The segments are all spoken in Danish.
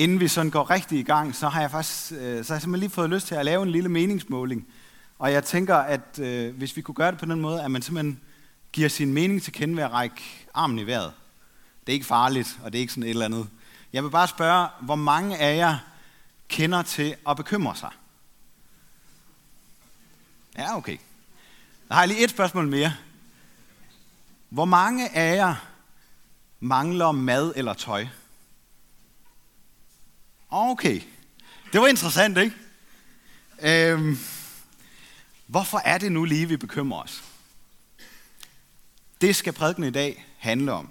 Inden vi sådan går rigtig i gang, så har jeg faktisk øh, så har jeg simpelthen lige fået lyst til at lave en lille meningsmåling. Og jeg tænker, at øh, hvis vi kunne gøre det på den måde, at man simpelthen giver sin mening til kende ved at række armen i vejret. Det er ikke farligt, og det er ikke sådan et eller andet. Jeg vil bare spørge, hvor mange af jer kender til at bekymre sig? Ja, okay. Der har jeg lige et spørgsmål mere. Hvor mange af jer mangler mad eller tøj? Okay, det var interessant, ikke? Øhm, hvorfor er det nu lige, vi bekymrer os? Det skal prædiken i dag handle om.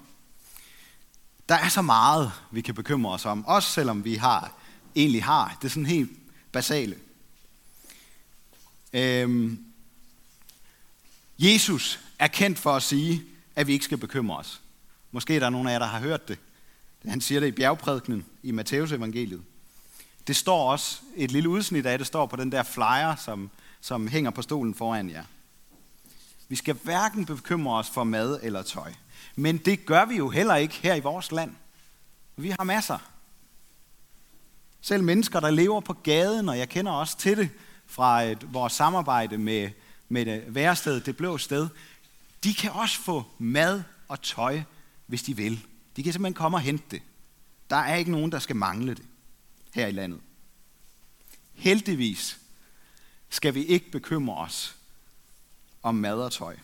Der er så meget, vi kan bekymre os om, også selvom vi har, egentlig har. Det er sådan helt basale. Øhm, Jesus er kendt for at sige, at vi ikke skal bekymre os. Måske er der nogen af jer, der har hørt det. Han siger det i bjergprædikenen i Matteus evangeliet. Det står også, et lille udsnit af det står på den der flyer, som, som hænger på stolen foran jer. Vi skal hverken bekymre os for mad eller tøj. Men det gør vi jo heller ikke her i vores land. Vi har masser. Selv mennesker, der lever på gaden, og jeg kender også til det fra et, vores samarbejde med, med det værested, det blå sted, de kan også få mad og tøj, hvis de vil. De kan simpelthen komme og hente det. Der er ikke nogen, der skal mangle det her i landet. Heldigvis skal vi ikke bekymre os om mad og tøj.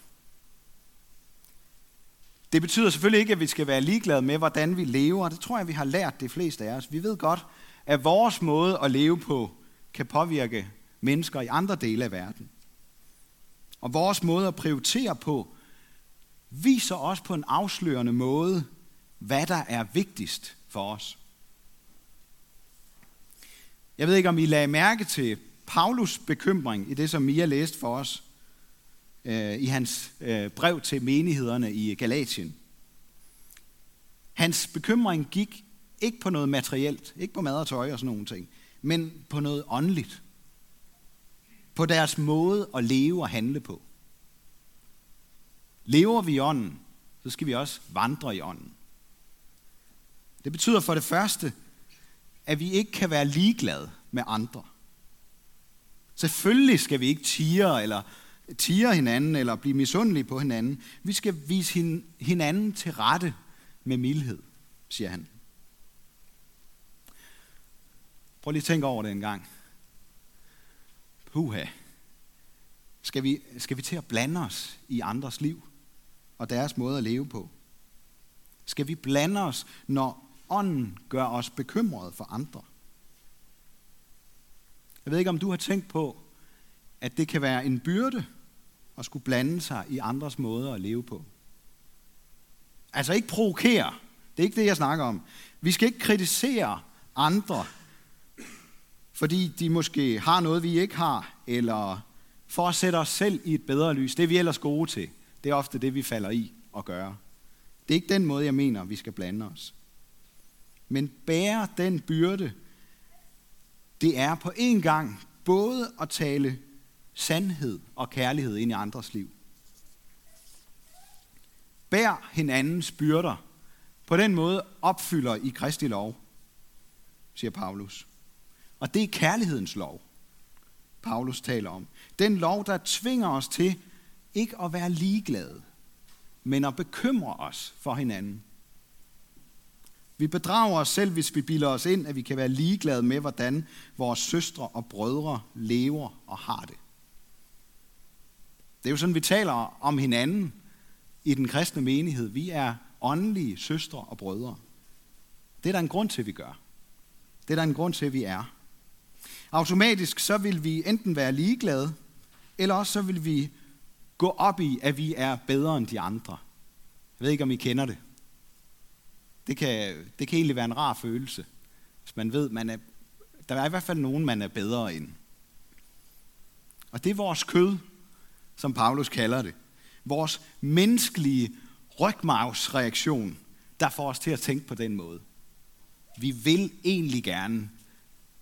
Det betyder selvfølgelig ikke, at vi skal være ligeglade med, hvordan vi lever. Det tror jeg, vi har lært de fleste af os. Vi ved godt, at vores måde at leve på kan påvirke mennesker i andre dele af verden. Og vores måde at prioritere på viser os på en afslørende måde, hvad der er vigtigst for os. Jeg ved ikke, om I lagde mærke til Paulus bekymring i det, som Mia læste for os øh, i hans øh, brev til menighederne i Galatien. Hans bekymring gik ikke på noget materielt, ikke på mad og tøj og sådan nogle ting, men på noget åndeligt. På deres måde at leve og handle på. Lever vi i ånden, så skal vi også vandre i ånden. Det betyder for det første, at vi ikke kan være ligeglade med andre. Selvfølgelig skal vi ikke tire eller tire hinanden eller blive misundelige på hinanden. Vi skal vise hinanden til rette med mildhed, siger han. Prøv lige at tænke over det en gang. Puha. Skal vi, skal vi til at blande os i andres liv og deres måde at leve på? Skal vi blande os, når ånden gør os bekymrede for andre. Jeg ved ikke, om du har tænkt på, at det kan være en byrde at skulle blande sig i andres måder at leve på. Altså ikke provokere. Det er ikke det, jeg snakker om. Vi skal ikke kritisere andre, fordi de måske har noget, vi ikke har, eller for at sætte os selv i et bedre lys. Det er vi ellers gode til. Det er ofte det, vi falder i at gøre. Det er ikke den måde, jeg mener, vi skal blande os men bære den byrde, det er på en gang både at tale sandhed og kærlighed ind i andres liv. Bær hinandens byrder. På den måde opfylder I Kristi lov, siger Paulus. Og det er kærlighedens lov, Paulus taler om. Den lov, der tvinger os til ikke at være ligeglade, men at bekymre os for hinanden. Vi bedrager os selv, hvis vi bilder os ind, at vi kan være ligeglade med, hvordan vores søstre og brødre lever og har det. Det er jo sådan, vi taler om hinanden i den kristne menighed. Vi er åndelige søstre og brødre. Det er der en grund til, at vi gør. Det er der en grund til, at vi er. Automatisk så vil vi enten være ligeglade, eller også så vil vi gå op i, at vi er bedre end de andre. Jeg ved ikke, om I kender det. Det kan, det kan egentlig være en rar følelse, hvis man ved, man er, der er i hvert fald nogen, man er bedre end. Og det er vores kød, som Paulus kalder det. Vores menneskelige rygmavsreaktion, der får os til at tænke på den måde. Vi vil egentlig gerne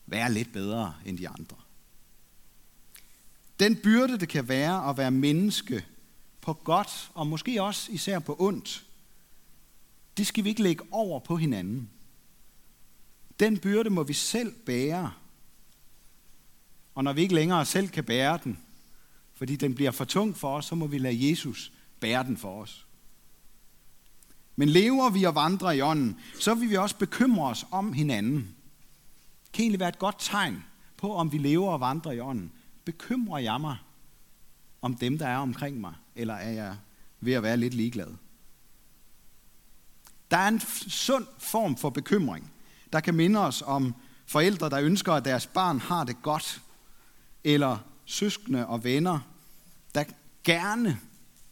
være lidt bedre end de andre. Den byrde, det kan være at være menneske på godt, og måske også især på ondt, det skal vi ikke lægge over på hinanden. Den byrde må vi selv bære. Og når vi ikke længere selv kan bære den, fordi den bliver for tung for os, så må vi lade Jesus bære den for os. Men lever vi og vandrer i ånden, så vil vi også bekymre os om hinanden. Det kan egentlig være et godt tegn på, om vi lever og vandrer i ånden. Bekymrer jeg mig om dem, der er omkring mig, eller er jeg ved at være lidt ligeglad? Der er en sund form for bekymring, der kan minde os om forældre, der ønsker, at deres barn har det godt, eller søskende og venner, der gerne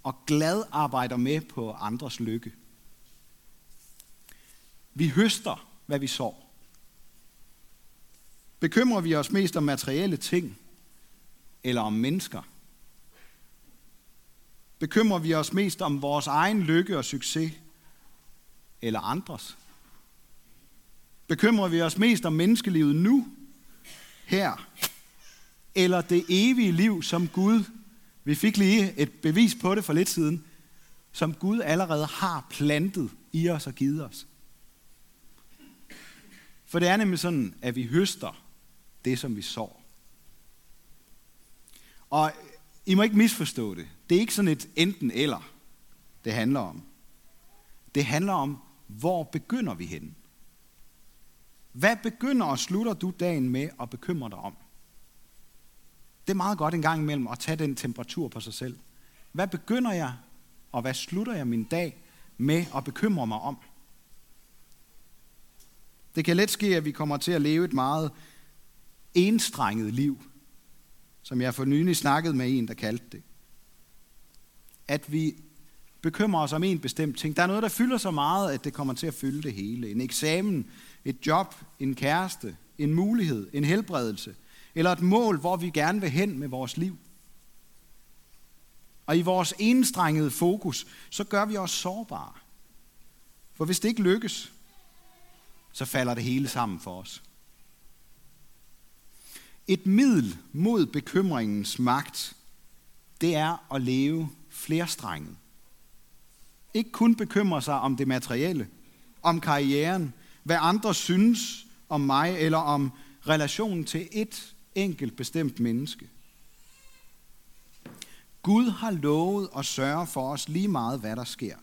og glad arbejder med på andres lykke. Vi høster, hvad vi sår. Bekymrer vi os mest om materielle ting, eller om mennesker? Bekymrer vi os mest om vores egen lykke og succes, eller andres? Bekymrer vi os mest om menneskelivet nu, her, eller det evige liv, som Gud, vi fik lige et bevis på det for lidt siden, som Gud allerede har plantet i os og givet os. For det er nemlig sådan, at vi høster det, som vi sår. Og I må ikke misforstå det. Det er ikke sådan et enten eller, det handler om. Det handler om, hvor begynder vi hen? Hvad begynder og slutter du dagen med at bekymre dig om? Det er meget godt en gang imellem at tage den temperatur på sig selv. Hvad begynder jeg, og hvad slutter jeg min dag med at bekymre mig om? Det kan let ske, at vi kommer til at leve et meget enstrenget liv, som jeg for nylig snakkede med en, der kaldte det. At vi bekymrer os om en bestemt ting. Der er noget, der fylder så meget, at det kommer til at fylde det hele. En eksamen, et job, en kæreste, en mulighed, en helbredelse, eller et mål, hvor vi gerne vil hen med vores liv. Og i vores enstrengede fokus, så gør vi os sårbare. For hvis det ikke lykkes, så falder det hele sammen for os. Et middel mod bekymringens magt, det er at leve flerstrenget. Ikke kun bekymre sig om det materielle, om karrieren, hvad andre synes om mig, eller om relationen til et enkelt bestemt menneske. Gud har lovet at sørge for os lige meget, hvad der sker.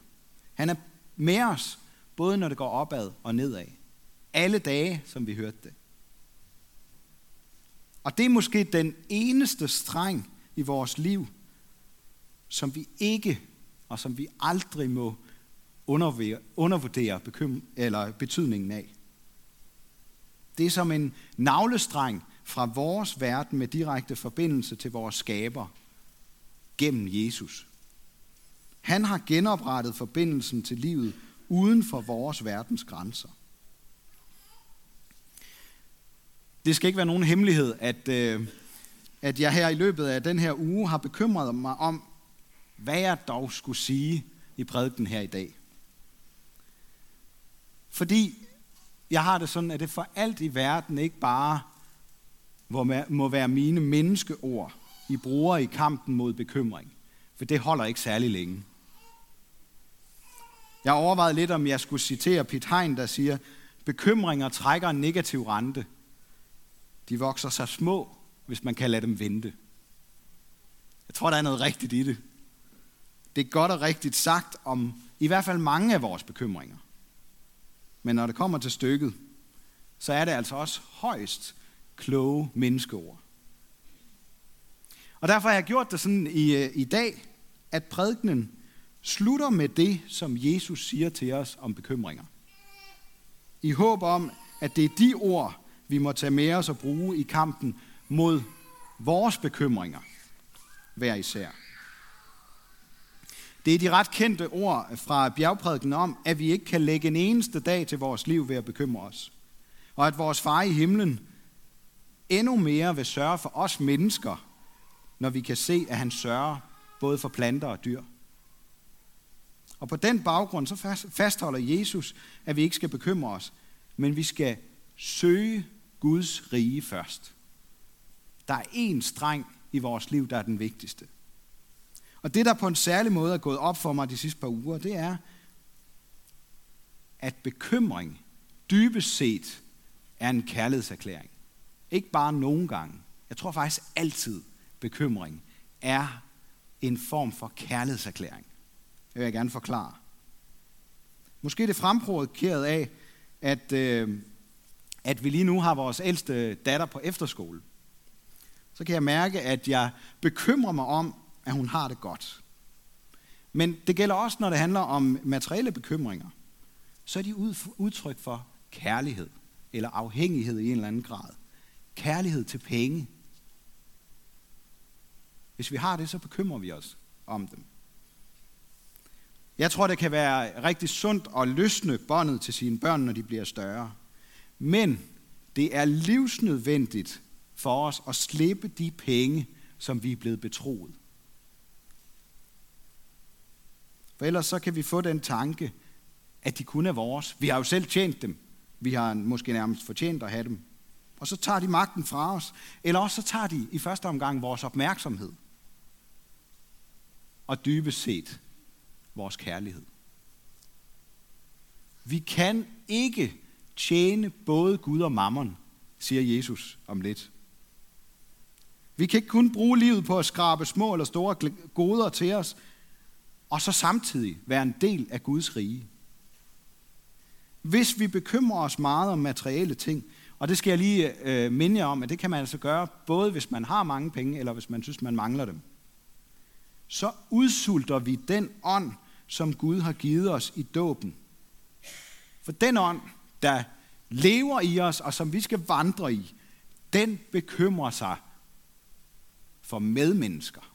Han er med os, både når det går opad og nedad. Alle dage, som vi hørte det. Og det er måske den eneste streng i vores liv, som vi ikke og som vi aldrig må undervurdere bekym- eller betydningen af. Det er som en navlestreng fra vores verden med direkte forbindelse til vores skaber gennem Jesus. Han har genoprettet forbindelsen til livet uden for vores verdens grænser. Det skal ikke være nogen hemmelighed, at, øh, at jeg her i løbet af den her uge har bekymret mig om, hvad jeg dog skulle sige i prædiken her i dag. Fordi jeg har det sådan, at det for alt i verden ikke bare må være mine menneskeord, I bruger i kampen mod bekymring. For det holder ikke særlig længe. Jeg overvejede lidt, om jeg skulle citere Piet Hein, der siger, bekymringer trækker en negativ rente. De vokser sig små, hvis man kan lade dem vente. Jeg tror, der er noget rigtigt i det. Det er godt og rigtigt sagt om i hvert fald mange af vores bekymringer. Men når det kommer til stykket, så er det altså også højst kloge menneskeord. Og derfor har jeg gjort det sådan i, øh, i dag, at prædikenen slutter med det, som Jesus siger til os om bekymringer. I håb om, at det er de ord, vi må tage med os og bruge i kampen mod vores bekymringer, hver især. Det er de ret kendte ord fra bjergprædiken om, at vi ikke kan lægge en eneste dag til vores liv ved at bekymre os. Og at vores far i himlen endnu mere vil sørge for os mennesker, når vi kan se, at han sørger både for planter og dyr. Og på den baggrund så fastholder Jesus, at vi ikke skal bekymre os, men vi skal søge Guds rige først. Der er én streng i vores liv, der er den vigtigste. Og det, der på en særlig måde er gået op for mig de sidste par uger, det er, at bekymring dybest set er en kærlighedserklæring. Ikke bare nogen gange. Jeg tror faktisk altid, bekymring er en form for kærlighedserklæring. Det vil jeg gerne forklare. Måske det fremprovokeret af, at, øh, at vi lige nu har vores ældste datter på efterskole. Så kan jeg mærke, at jeg bekymrer mig om, at hun har det godt. Men det gælder også, når det handler om materielle bekymringer. Så er de udtryk for kærlighed eller afhængighed i en eller anden grad. Kærlighed til penge. Hvis vi har det, så bekymrer vi os om dem. Jeg tror, det kan være rigtig sundt at løsne båndet til sine børn, når de bliver større. Men det er livsnødvendigt for os at slippe de penge, som vi er blevet betroet. For ellers så kan vi få den tanke, at de kun er vores. Vi har jo selv tjent dem. Vi har måske nærmest fortjent at have dem. Og så tager de magten fra os. Eller også så tager de i første omgang vores opmærksomhed. Og dybest set vores kærlighed. Vi kan ikke tjene både Gud og mammon, siger Jesus om lidt. Vi kan ikke kun bruge livet på at skrabe små eller store goder til os, og så samtidig være en del af Guds rige. Hvis vi bekymrer os meget om materielle ting, og det skal jeg lige øh, minde jer om, at det kan man altså gøre, både hvis man har mange penge, eller hvis man synes, man mangler dem. Så udsulter vi den ånd, som Gud har givet os i dåben. For den ånd, der lever i os, og som vi skal vandre i, den bekymrer sig for medmennesker.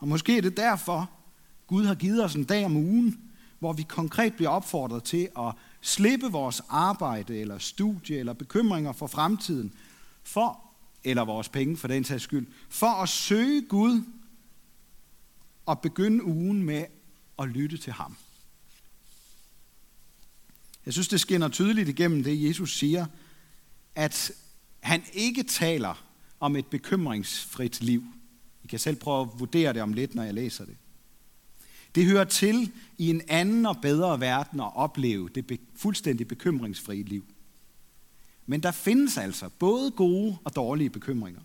Og måske er det derfor, Gud har givet os en dag om ugen, hvor vi konkret bliver opfordret til at slippe vores arbejde eller studie eller bekymringer for fremtiden, for, eller vores penge for den sags skyld, for at søge Gud og begynde ugen med at lytte til ham. Jeg synes, det skinner tydeligt igennem det, Jesus siger, at han ikke taler om et bekymringsfrit liv. I kan selv prøve at vurdere det om lidt, når jeg læser det. Det hører til i en anden og bedre verden at opleve det fuldstændig bekymringsfrie liv. Men der findes altså både gode og dårlige bekymringer.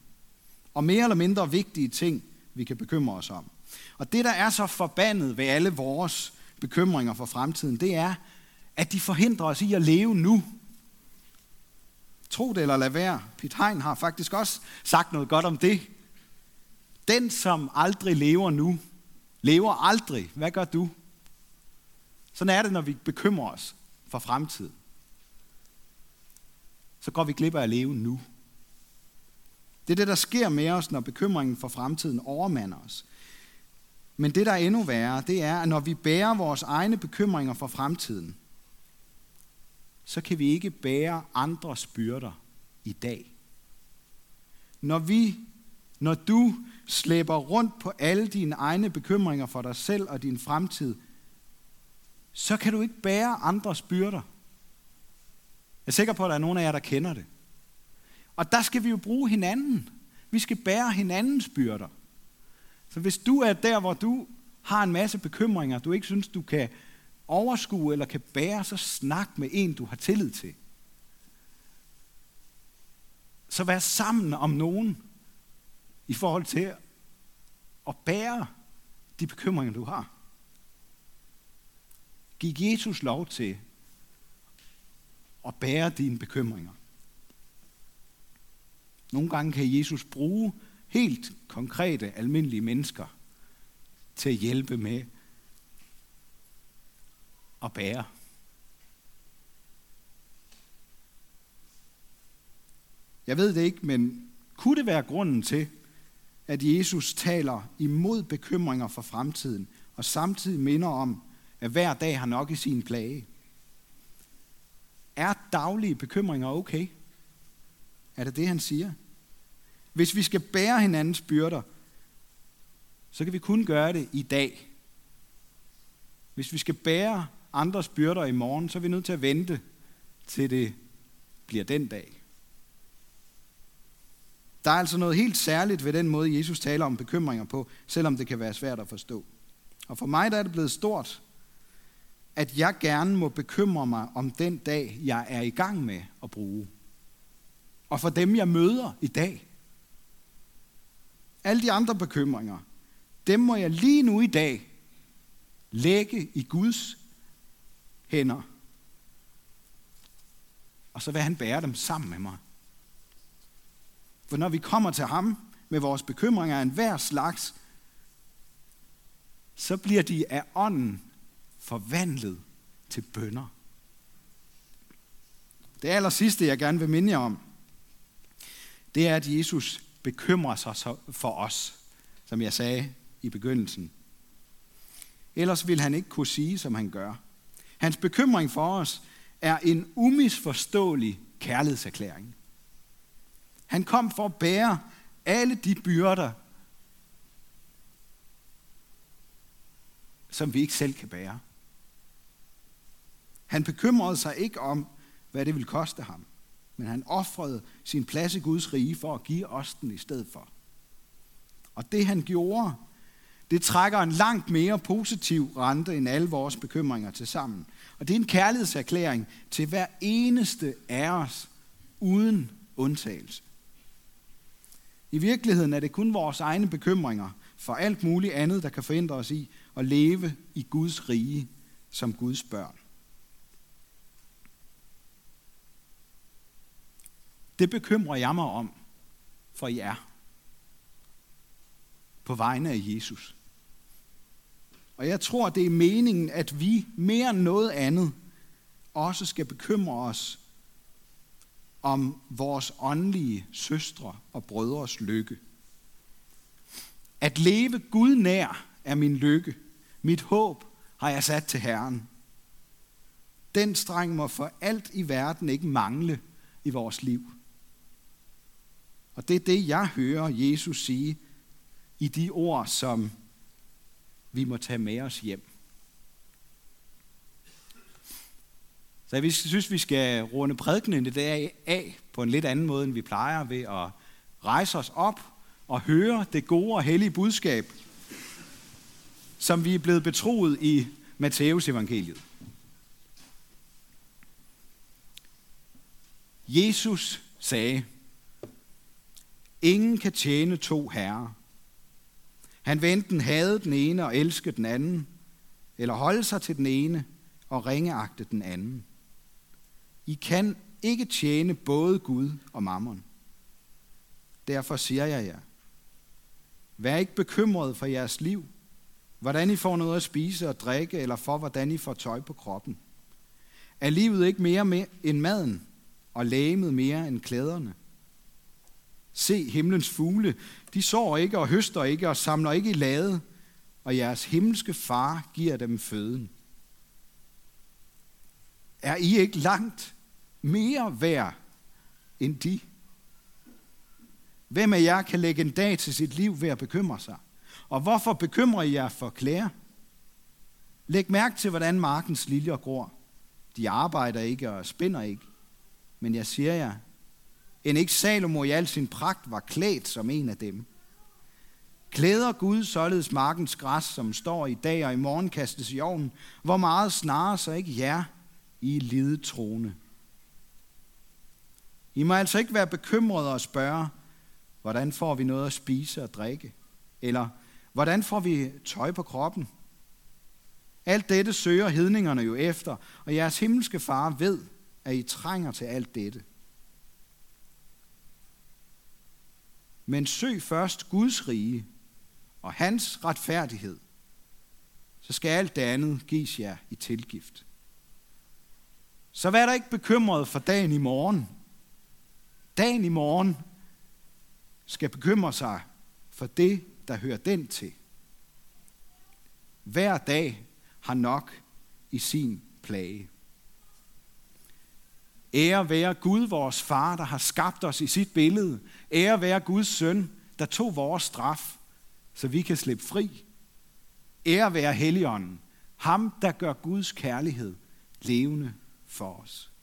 Og mere eller mindre vigtige ting, vi kan bekymre os om. Og det, der er så forbandet ved alle vores bekymringer for fremtiden, det er, at de forhindrer os i at leve nu. Tro det eller lad være. Piet Hein har faktisk også sagt noget godt om det. Den, som aldrig lever nu, lever aldrig. Hvad gør du? Sådan er det, når vi bekymrer os for fremtiden. Så går vi glip af at leve nu. Det er det, der sker med os, når bekymringen for fremtiden overmander os. Men det, der er endnu værre, det er, at når vi bærer vores egne bekymringer for fremtiden, så kan vi ikke bære andres byrder i dag. Når vi, når du slæber rundt på alle dine egne bekymringer for dig selv og din fremtid, så kan du ikke bære andres byrder. Jeg er sikker på, at der er nogen af jer, der kender det. Og der skal vi jo bruge hinanden. Vi skal bære hinandens byrder. Så hvis du er der, hvor du har en masse bekymringer, du ikke synes, du kan overskue eller kan bære, så snak med en, du har tillid til. Så vær sammen om nogen i forhold til at bære de bekymringer, du har. Giv Jesus lov til at bære dine bekymringer. Nogle gange kan Jesus bruge helt konkrete, almindelige mennesker til at hjælpe med at bære. Jeg ved det ikke, men kunne det være grunden til, at Jesus taler imod bekymringer for fremtiden, og samtidig minder om, at hver dag har nok i sin plage? Er daglige bekymringer okay? Er det det, han siger? Hvis vi skal bære hinandens byrder, så kan vi kun gøre det i dag. Hvis vi skal bære andres byrder i morgen, så er vi nødt til at vente, til det bliver den dag. Der er altså noget helt særligt ved den måde, Jesus taler om bekymringer på, selvom det kan være svært at forstå. Og for mig der er det blevet stort, at jeg gerne må bekymre mig om den dag, jeg er i gang med at bruge. Og for dem, jeg møder i dag. Alle de andre bekymringer, dem må jeg lige nu i dag lægge i Guds hænder. Og så vil han bære dem sammen med mig. For når vi kommer til ham med vores bekymringer af enhver slags, så bliver de af ånden forvandlet til bønder. Det aller sidste, jeg gerne vil minde jer om, det er, at Jesus bekymrer sig for os, som jeg sagde i begyndelsen. Ellers vil han ikke kunne sige, som han gør. Hans bekymring for os er en umisforståelig kærlighedserklæring. Han kom for at bære alle de byrder, som vi ikke selv kan bære. Han bekymrede sig ikke om, hvad det ville koste ham, men han offrede sin plads i Guds rige for at give os den i stedet for. Og det han gjorde, det trækker en langt mere positiv rente end alle vores bekymringer til sammen. Og det er en kærlighedserklæring til hver eneste af os, uden undtagelse. I virkeligheden er det kun vores egne bekymringer for alt muligt andet, der kan forhindre os i at leve i Guds rige som Guds børn. Det bekymrer jeg mig om for jer på vegne af Jesus. Og jeg tror, det er meningen, at vi mere end noget andet også skal bekymre os om vores åndelige søstre og brødres lykke. At leve Gud nær er min lykke. Mit håb har jeg sat til Herren. Den streng må for alt i verden ikke mangle i vores liv. Og det er det, jeg hører Jesus sige i de ord, som vi må tage med os hjem. Så jeg synes, vi skal runde prædikenen i dag af på en lidt anden måde, end vi plejer, ved at rejse os op og høre det gode og hellige budskab, som vi er blevet betroet i Matteus evangeliet. Jesus sagde, ingen kan tjene to herrer. Han vil enten hade den ene og elske den anden, eller holde sig til den ene og ringeagte den anden. I kan ikke tjene både Gud og mammon. Derfor siger jeg jer, vær ikke bekymret for jeres liv, hvordan I får noget at spise og drikke, eller for hvordan I får tøj på kroppen. Er livet ikke mere end maden, og lægemet mere end klæderne? Se himlens fugle, de sår ikke og høster ikke og samler ikke i lade, og jeres himmelske far giver dem føden. Er I ikke langt mere værd end de? Hvem af jer kan lægge en dag til sit liv ved at bekymre sig? Og hvorfor bekymrer I jer for klæder? Læg mærke til, hvordan markens liljer gror. De arbejder ikke og spinder ikke. Men jeg siger jer, end ikke Salomo i al sin pragt var klædt som en af dem. Klæder Gud således markens græs, som står i dag og i morgen kastes i ovnen, hvor meget snarere så ikke jer i lidetrone. I må altså ikke være bekymrede og spørge, hvordan får vi noget at spise og drikke? Eller hvordan får vi tøj på kroppen? Alt dette søger hedningerne jo efter, og jeres himmelske far ved, at I trænger til alt dette. Men søg først Guds rige og hans retfærdighed, så skal alt det andet gives jer i tilgift. Så vær der ikke bekymret for dagen i morgen. Dagen i morgen skal bekymre sig for det, der hører den til. Hver dag har nok i sin plage. Ære være Gud, vores far, der har skabt os i sit billede. Ære være Guds søn, der tog vores straf, så vi kan slippe fri. Ære være Helligånden, ham, der gør Guds kærlighed levende for os.